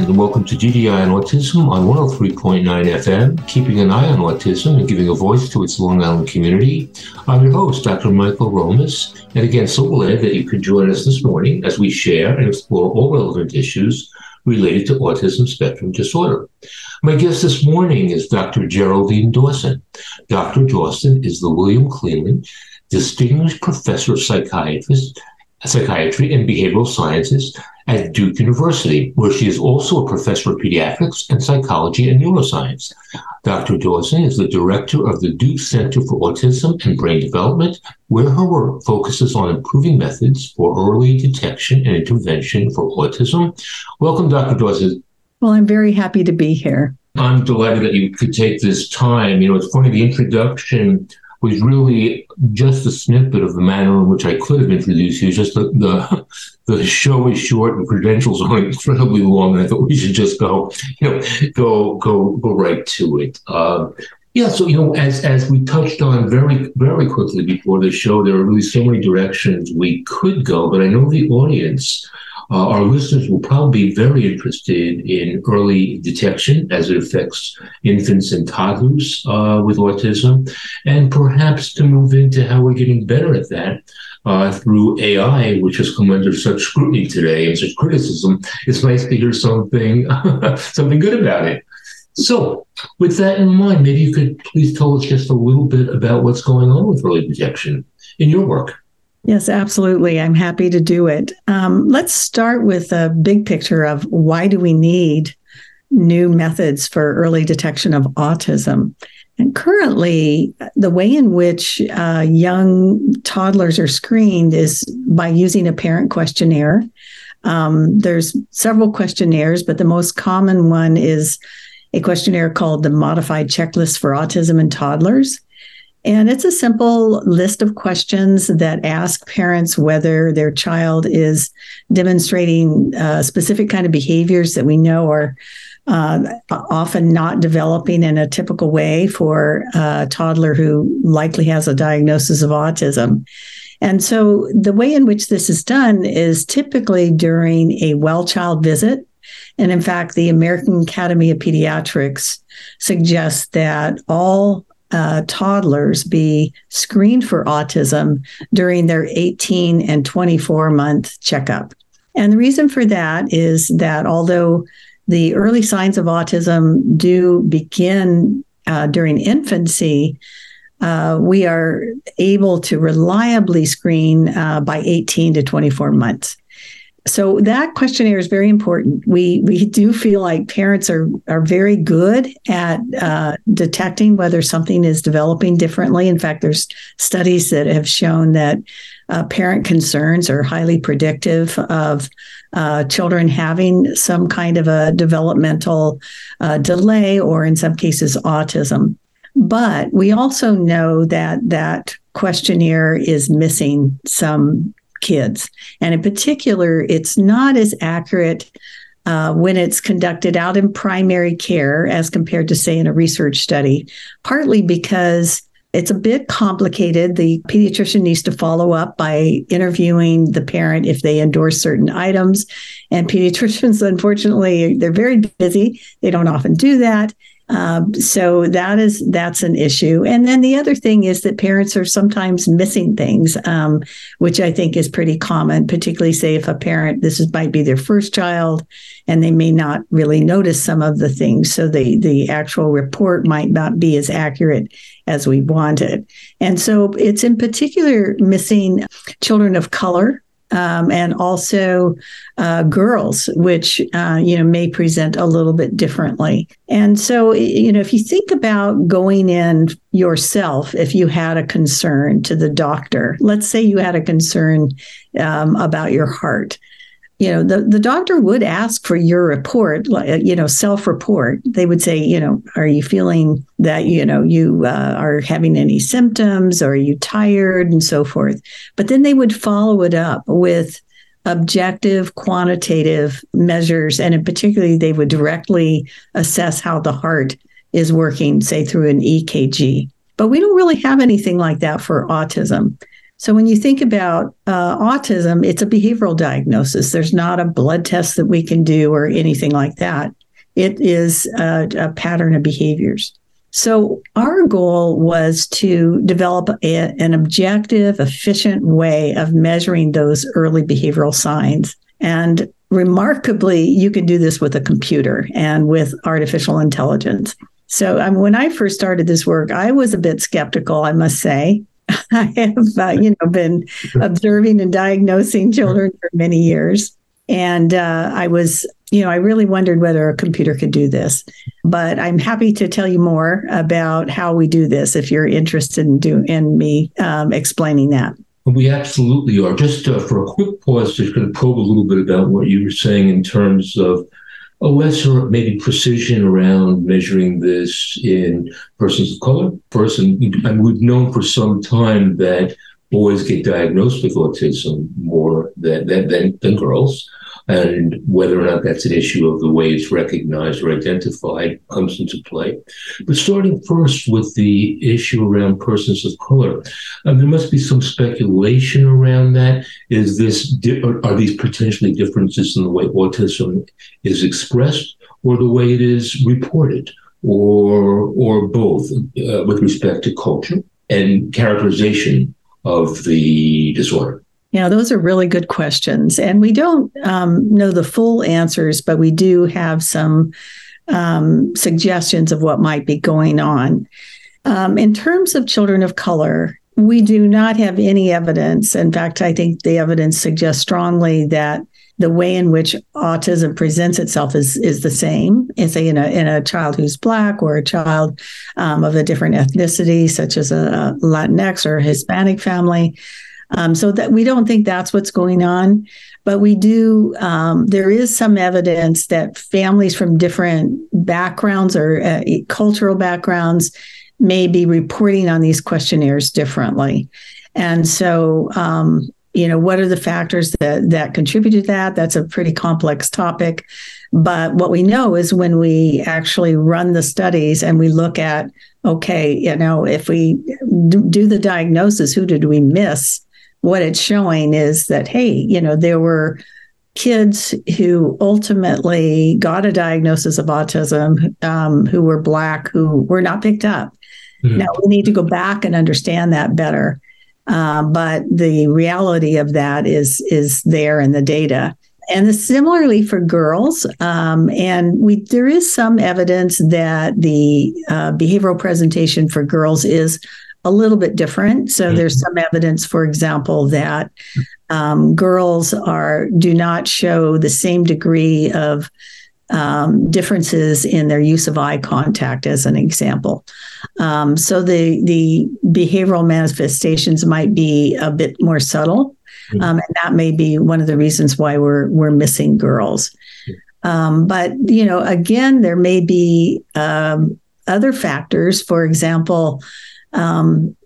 And welcome to DDI on Autism on 103.9 FM, keeping an eye on autism and giving a voice to its Long Island community. I'm your host, Dr. Michael Romas, and again, so glad that you could join us this morning as we share and explore all relevant issues related to autism spectrum disorder. My guest this morning is Dr. Geraldine Dawson. Dr. Dawson is the William Cleland Distinguished Professor of Psychiatrist, Psychiatry and Behavioral Sciences at Duke University, where she is also a professor of pediatrics and psychology and neuroscience. Dr. Dawson is the director of the Duke Center for Autism and Brain Development, where her work focuses on improving methods for early detection and intervention for autism. Welcome, Dr. Dawson. Well, I'm very happy to be here. I'm delighted that you could take this time. You know, it's funny, the introduction was really just a snippet of the manner in which I could have introduced you. Just the the, the show is short and credentials are incredibly long, and I thought we should just go, you know, go go go right to it. Uh, yeah, so you know, as as we touched on very very quickly before the show, there are really so many directions we could go, but I know the audience uh, our listeners will probably be very interested in early detection as it affects infants and toddlers uh, with autism, and perhaps to move into how we're getting better at that uh, through AI, which has come under such scrutiny today and such criticism. It's nice to hear something something good about it. So, with that in mind, maybe you could please tell us just a little bit about what's going on with early detection in your work. Yes, absolutely. I'm happy to do it. Um, let's start with a big picture of why do we need new methods for early detection of autism? And currently, the way in which uh, young toddlers are screened is by using a parent questionnaire. Um, there's several questionnaires, but the most common one is a questionnaire called the Modified Checklist for Autism in Toddlers. And it's a simple list of questions that ask parents whether their child is demonstrating uh, specific kind of behaviors that we know are uh, often not developing in a typical way for a toddler who likely has a diagnosis of autism. And so the way in which this is done is typically during a well child visit. And in fact, the American Academy of Pediatrics suggests that all uh, toddlers be screened for autism during their 18 and 24 month checkup. And the reason for that is that although the early signs of autism do begin uh, during infancy, uh, we are able to reliably screen uh, by 18 to 24 months so that questionnaire is very important. We we do feel like parents are are very good at uh, detecting whether something is developing differently. In fact, there's studies that have shown that uh, parent concerns are highly predictive of uh, children having some kind of a developmental uh, delay, or in some cases, autism. But we also know that that questionnaire is missing some kids. And in particular, it's not as accurate uh, when it's conducted out in primary care as compared to, say, in a research study, partly because it's a bit complicated. The pediatrician needs to follow up by interviewing the parent if they endorse certain items. And pediatricians, unfortunately, they're very busy. They don't often do that. Um, so that is that's an issue. And then the other thing is that parents are sometimes missing things, um, which I think is pretty common. Particularly, say if a parent this is, might be their first child, and they may not really notice some of the things, so the the actual report might not be as accurate as we wanted. And so it's in particular missing children of color um, and also uh, girls, which uh, you know may present a little bit differently. And so, you know, if you think about going in yourself, if you had a concern to the doctor, let's say you had a concern um, about your heart, you know the, the doctor would ask for your report you know self report they would say you know are you feeling that you know you uh, are having any symptoms? Or are you tired? and so forth. But then they would follow it up with objective quantitative measures and in particularly they would directly assess how the heart is working say through an ekg but we don't really have anything like that for autism so when you think about uh, autism it's a behavioral diagnosis there's not a blood test that we can do or anything like that it is a, a pattern of behaviors so, our goal was to develop a, an objective, efficient way of measuring those early behavioral signs. And remarkably, you can do this with a computer and with artificial intelligence. So, um, when I first started this work, I was a bit skeptical, I must say. I have, uh, you know, been observing and diagnosing children for many years, and uh, I was you know, I really wondered whether a computer could do this. But I'm happy to tell you more about how we do this if you're interested in do in me um, explaining that. We absolutely are. Just uh, for a quick pause, just going to probe a little bit about what you were saying in terms of a lesser maybe precision around measuring this in persons of color. Person, and we've known for some time that boys get diagnosed with autism more than than, than girls and whether or not that's an issue of the way it's recognized or identified comes into play. But starting first with the issue around persons of color, um, there must be some speculation around that. Is this are these potentially differences in the way autism is expressed or the way it is reported, or or both uh, with respect to culture and characterization of the disorder? Yeah, those are really good questions. And we don't um, know the full answers, but we do have some um, suggestions of what might be going on. Um, in terms of children of color, we do not have any evidence. In fact, I think the evidence suggests strongly that the way in which autism presents itself is is the same. Is in a in a child who's black or a child um, of a different ethnicity, such as a Latinx or Hispanic family. Um, so that we don't think that's what's going on, but we do. Um, there is some evidence that families from different backgrounds or uh, cultural backgrounds may be reporting on these questionnaires differently, and so. Um, you know what are the factors that that contribute to that that's a pretty complex topic but what we know is when we actually run the studies and we look at okay you know if we do the diagnosis who did we miss what it's showing is that, hey, you know, there were kids who ultimately got a diagnosis of autism um, who were Black who were not picked up. Mm-hmm. Now we need to go back and understand that better. Um, but the reality of that is is there in the data. And similarly for girls, um, and we there is some evidence that the uh, behavioral presentation for girls is a little bit different. So mm-hmm. there's some evidence, for example, that um, girls are do not show the same degree of um, differences in their use of eye contact, as an example. Um, so the the behavioral manifestations might be a bit more subtle, mm-hmm. um, and that may be one of the reasons why we're we're missing girls. Um, but you know, again, there may be um, other factors. For example, um,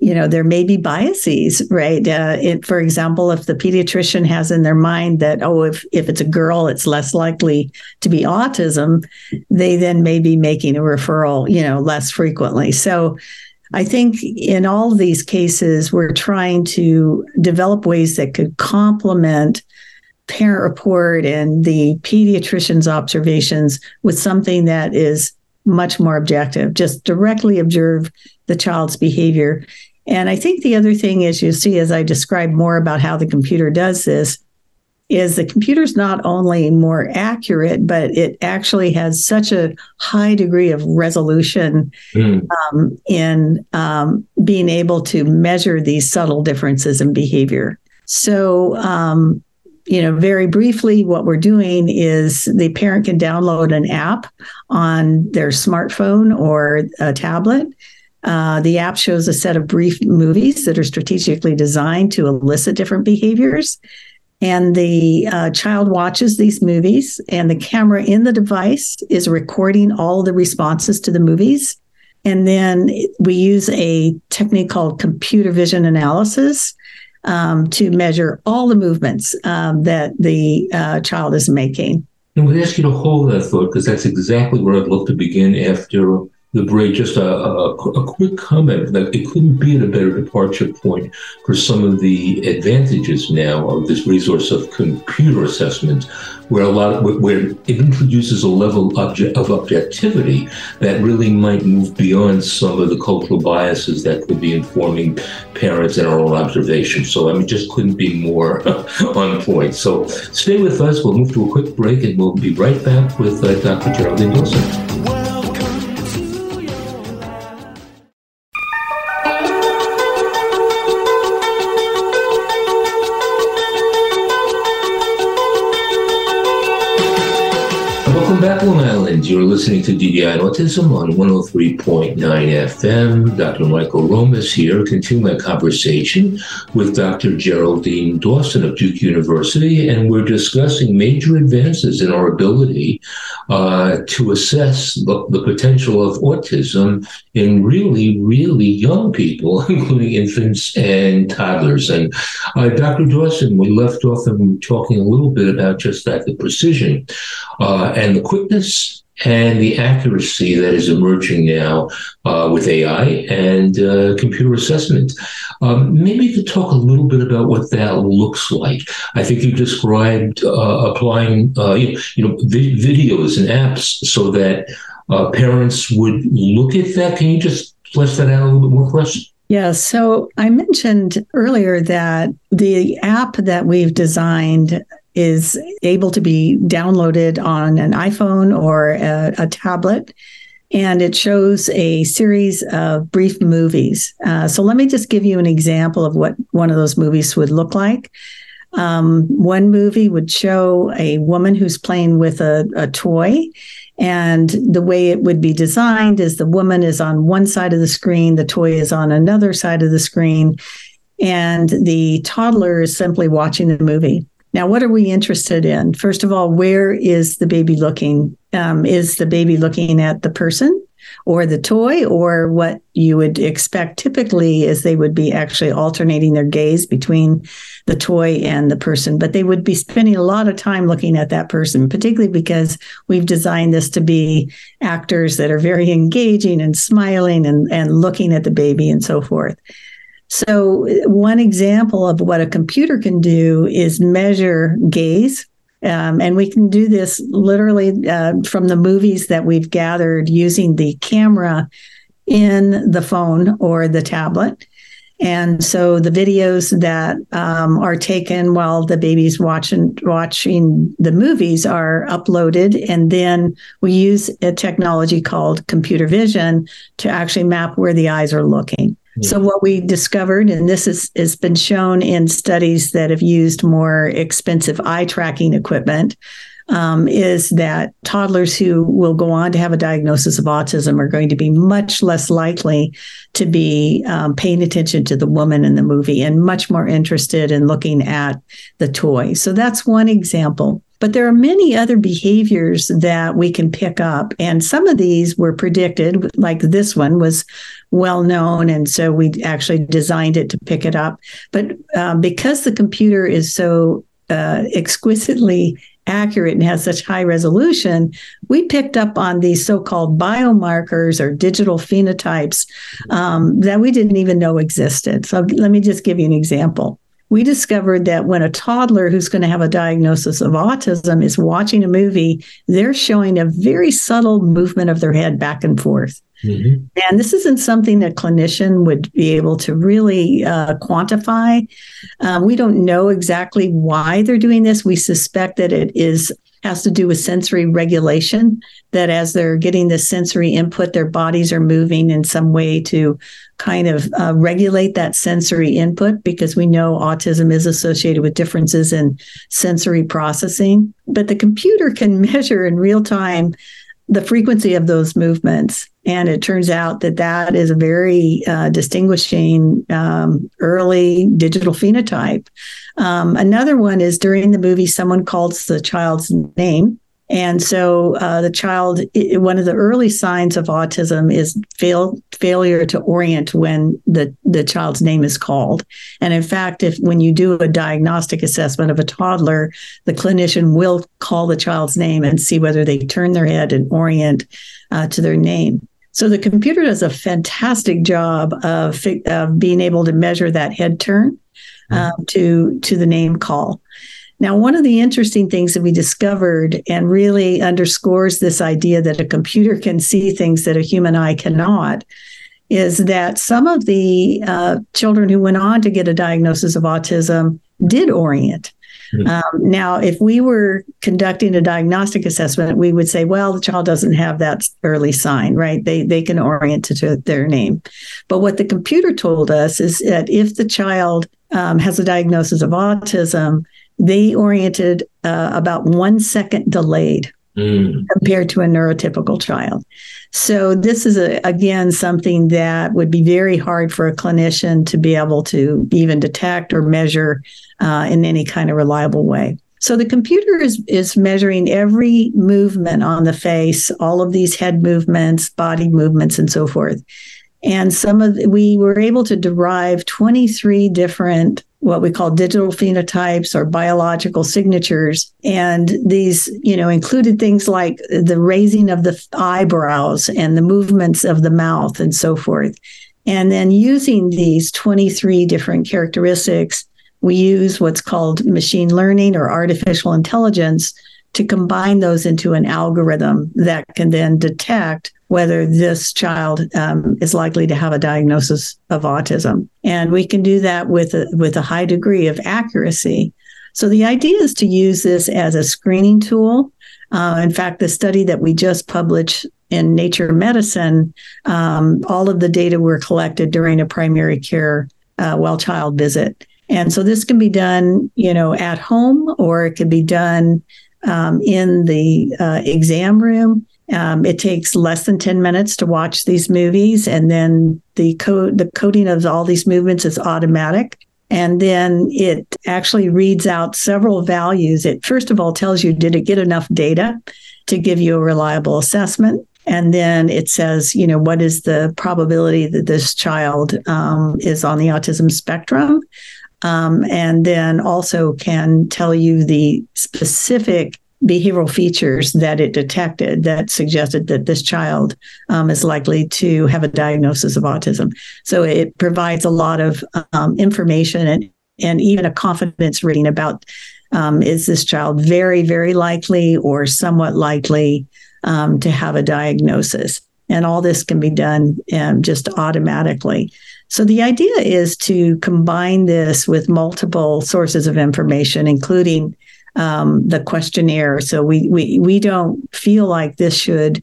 you know there may be biases right? Uh, it, for example if the pediatrician has in their mind that oh if, if it's a girl it's less likely to be autism they then may be making a referral you know less frequently. So i think in all these cases we're trying to develop ways that could complement parent report and the pediatrician's observations with something that is much more objective. Just directly observe the child's behavior. And I think the other thing is you see, as I describe more about how the computer does this, is the computer's not only more accurate, but it actually has such a high degree of resolution mm. um, in um, being able to measure these subtle differences in behavior. So, um, you know, very briefly, what we're doing is the parent can download an app on their smartphone or a tablet uh, the app shows a set of brief movies that are strategically designed to elicit different behaviors. And the uh, child watches these movies, and the camera in the device is recording all the responses to the movies. And then we use a technique called computer vision analysis um, to measure all the movements um, that the uh, child is making. And we'd ask you to hold that thought because that's exactly where I'd love to begin after the just a, a, a, quick comment that it couldn't be at a better departure point for some of the advantages now of this resource of computer assessment, where a lot of, where it introduces a level of, objectivity that really might move beyond some of the cultural biases that could be informing parents and our own observations. So I mean, just couldn't be more on point. So stay with us. We'll move to a quick break, and we'll be right back with uh, Dr. Geraldine Dawson. You're listening to DDI Autism on 103.9 FM. Dr. Michael Romas here, continuing my conversation with Dr. Geraldine Dawson of Duke University, and we're discussing major advances in our ability uh, to assess the, the, potential of autism in really, really young people, including infants and toddlers. And uh, Dr. Dawson, we left off and we were talking a little bit about just that, the precision uh, and the quickness and the accuracy that is emerging now uh, with AI and uh, computer assessment. Um, maybe you could talk a little bit about what that looks like. I think you described uh, applying, uh, you, know, vi- videos and apps so that uh, parents would look at that. Can you just flesh that out a little bit more for us? Yeah, so I mentioned earlier that the app that we've designed is able to be downloaded on an iPhone or a, a tablet. And it shows a series of brief movies. Uh, so let me just give you an example of what one of those movies would look like. Um, one movie would show a woman who's playing with a, a toy, and the way it would be designed is the woman is on one side of the screen, the toy is on another side of the screen, and the toddler is simply watching the movie. Now, what are we interested in? First of all, where is the baby looking? Um, is the baby looking at the person or the toy, or what you would expect typically is they would be actually alternating their gaze between the toy and the person, but they would be spending a lot of time looking at that person, particularly because we've designed this to be actors that are very engaging and smiling and, and looking at the baby and so forth. So, one example of what a computer can do is measure gaze. Um, and we can do this literally uh, from the movies that we've gathered using the camera in the phone or the tablet. And so the videos that um, are taken while the baby's watching watching the movies are uploaded, and then we use a technology called computer vision to actually map where the eyes are looking. So what we discovered, and this is, has been shown in studies that have used more expensive eye tracking equipment, um, is that toddlers who will go on to have a diagnosis of autism are going to be much less likely to be um, paying attention to the woman in the movie and much more interested in looking at the toy. So that's one example. But there are many other behaviors that we can pick up. And some of these were predicted, like this one was well known. And so we actually designed it to pick it up. But um, because the computer is so uh, exquisitely accurate and has such high resolution, we picked up on these so called biomarkers or digital phenotypes um, that we didn't even know existed. So let me just give you an example we discovered that when a toddler who's going to have a diagnosis of autism is watching a movie, they're showing a very subtle movement of their head back and forth. Mm-hmm. And this isn't something that clinician would be able to really uh, quantify. Um, we don't know exactly why they're doing this. We suspect that it is has to do with sensory regulation that as they're getting the sensory input their bodies are moving in some way to kind of uh, regulate that sensory input because we know autism is associated with differences in sensory processing but the computer can measure in real time the frequency of those movements. And it turns out that that is a very uh, distinguishing um, early digital phenotype. Um, another one is during the movie, someone calls the child's name. And so uh, the child, it, one of the early signs of autism is fail, failure to orient when the, the child's name is called. And in fact, if when you do a diagnostic assessment of a toddler, the clinician will call the child's name and see whether they turn their head and orient uh, to their name. So the computer does a fantastic job of, of being able to measure that head turn um, to to the name call. Now, one of the interesting things that we discovered and really underscores this idea that a computer can see things that a human eye cannot is that some of the uh, children who went on to get a diagnosis of autism did orient. Mm-hmm. Um, now, if we were conducting a diagnostic assessment, we would say, well, the child doesn't have that early sign, right? They, they can orient to their name. But what the computer told us is that if the child um, has a diagnosis of autism, they oriented uh, about one second delayed mm. compared to a neurotypical child. So this is a, again something that would be very hard for a clinician to be able to even detect or measure uh, in any kind of reliable way. So the computer is is measuring every movement on the face, all of these head movements, body movements, and so forth. And some of the, we were able to derive 23 different what we call digital phenotypes or biological signatures. And these, you know, included things like the raising of the eyebrows and the movements of the mouth and so forth. And then using these 23 different characteristics, we use what's called machine learning or artificial intelligence to combine those into an algorithm that can then detect whether this child um, is likely to have a diagnosis of autism. And we can do that with a, with a high degree of accuracy. So the idea is to use this as a screening tool. Uh, in fact, the study that we just published in Nature Medicine, um, all of the data were collected during a primary care uh, well child visit. And so this can be done, you know, at home or it can be done um, in the uh, exam room. Um, it takes less than 10 minutes to watch these movies, and then the code the coding of all these movements is automatic. And then it actually reads out several values. It first of all tells you, did it get enough data to give you a reliable assessment? And then it says, you know, what is the probability that this child um, is on the autism spectrum? Um, and then also can tell you the specific behavioral features that it detected that suggested that this child um, is likely to have a diagnosis of autism. So it provides a lot of um, information and, and even a confidence rating about um, is this child very, very likely or somewhat likely um, to have a diagnosis. And all this can be done um, just automatically. So the idea is to combine this with multiple sources of information, including um, the questionnaire. So we we we don't feel like this should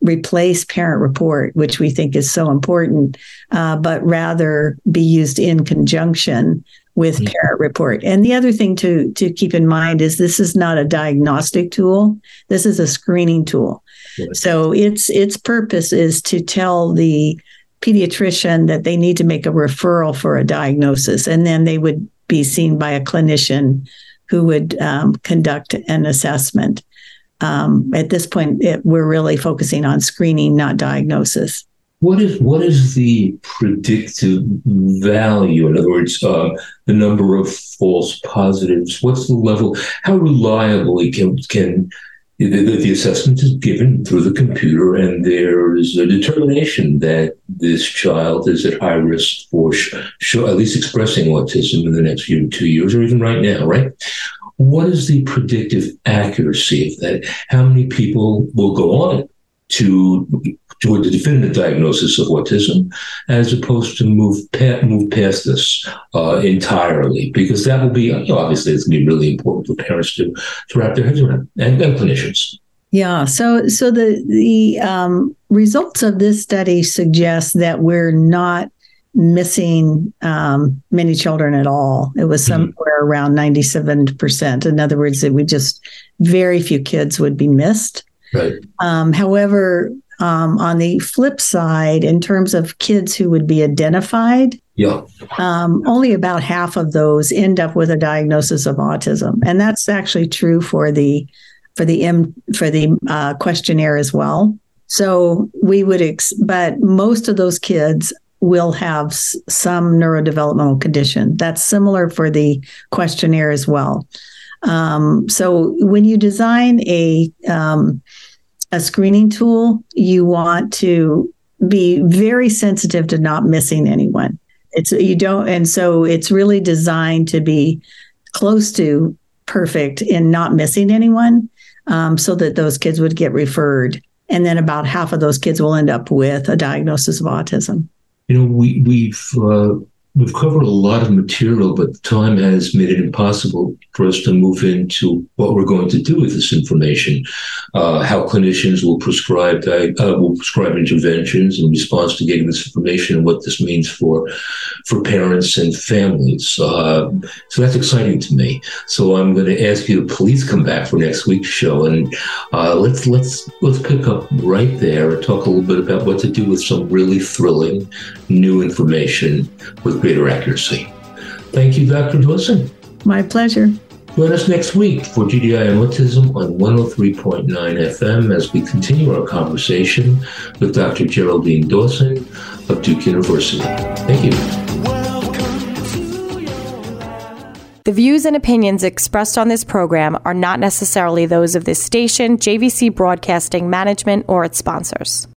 replace parent report, which we think is so important, uh, but rather be used in conjunction with mm-hmm. parent report. And the other thing to to keep in mind is this is not a diagnostic tool. This is a screening tool. Yes. So its its purpose is to tell the pediatrician that they need to make a referral for a diagnosis, and then they would be seen by a clinician who would um, conduct an assessment. Um, at this point, it, we're really focusing on screening, not diagnosis. What is what is the predictive value? In other words, uh, the number of false positives. What's the level? How reliably can can the, assessment is given through the computer, and there is a determination that this child is at high risk for sh- sh- at least expressing autism in the next few two years, or even right now, right? What is the predictive accuracy of that? How many people will go on to toward the definitive diagnosis of autism, as opposed to move pa- move past this uh, entirely, because that will be you know, obviously it's going to be really important for parents to to wrap their heads around and, and clinicians. Yeah. So so the the um, results of this study suggest that we're not missing um, many children at all. It was mm-hmm. somewhere mm-hmm. around ninety seven percent. In other words, that we just very few kids would be missed. Right. Um, however, um, on the flip side, in terms of kids who would be identified, yeah. Um, only about half of those end up with a diagnosis of autism. And that's actually true for the for the M for the uh, questionnaire as well. So we would, ex- but most of those kids will have s- some neurodevelopmental condition. That's similar for the questionnaire as well. Um, so when you design a um, a screening tool, you want to be very sensitive to not missing anyone. It's you don't, and so it's really designed to be close to perfect in not missing anyone, um, so that those kids would get referred and then about half of those kids will end up with a diagnosis of autism. You know, we, we've uh, we've covered a lot of material, but time has made it impossible for us to move into what we're going to do with this information. Uh, how clinicians will prescribe uh, will prescribe interventions in response to getting this information, and what this means for for parents and families. Uh, so that's exciting to me. So I'm going to ask you to please come back for next week's show, and uh, let's let's let's pick up right there and talk a little bit about what to do with some really thrilling new information with greater accuracy. Thank you, Dr. Dawson. My pleasure. Join us next week for DDI and Autism on 103.9 FM as we continue our conversation with Dr. Geraldine Dawson of Duke University. Thank you. The views and opinions expressed on this program are not necessarily those of this station, JVC Broadcasting Management, or its sponsors.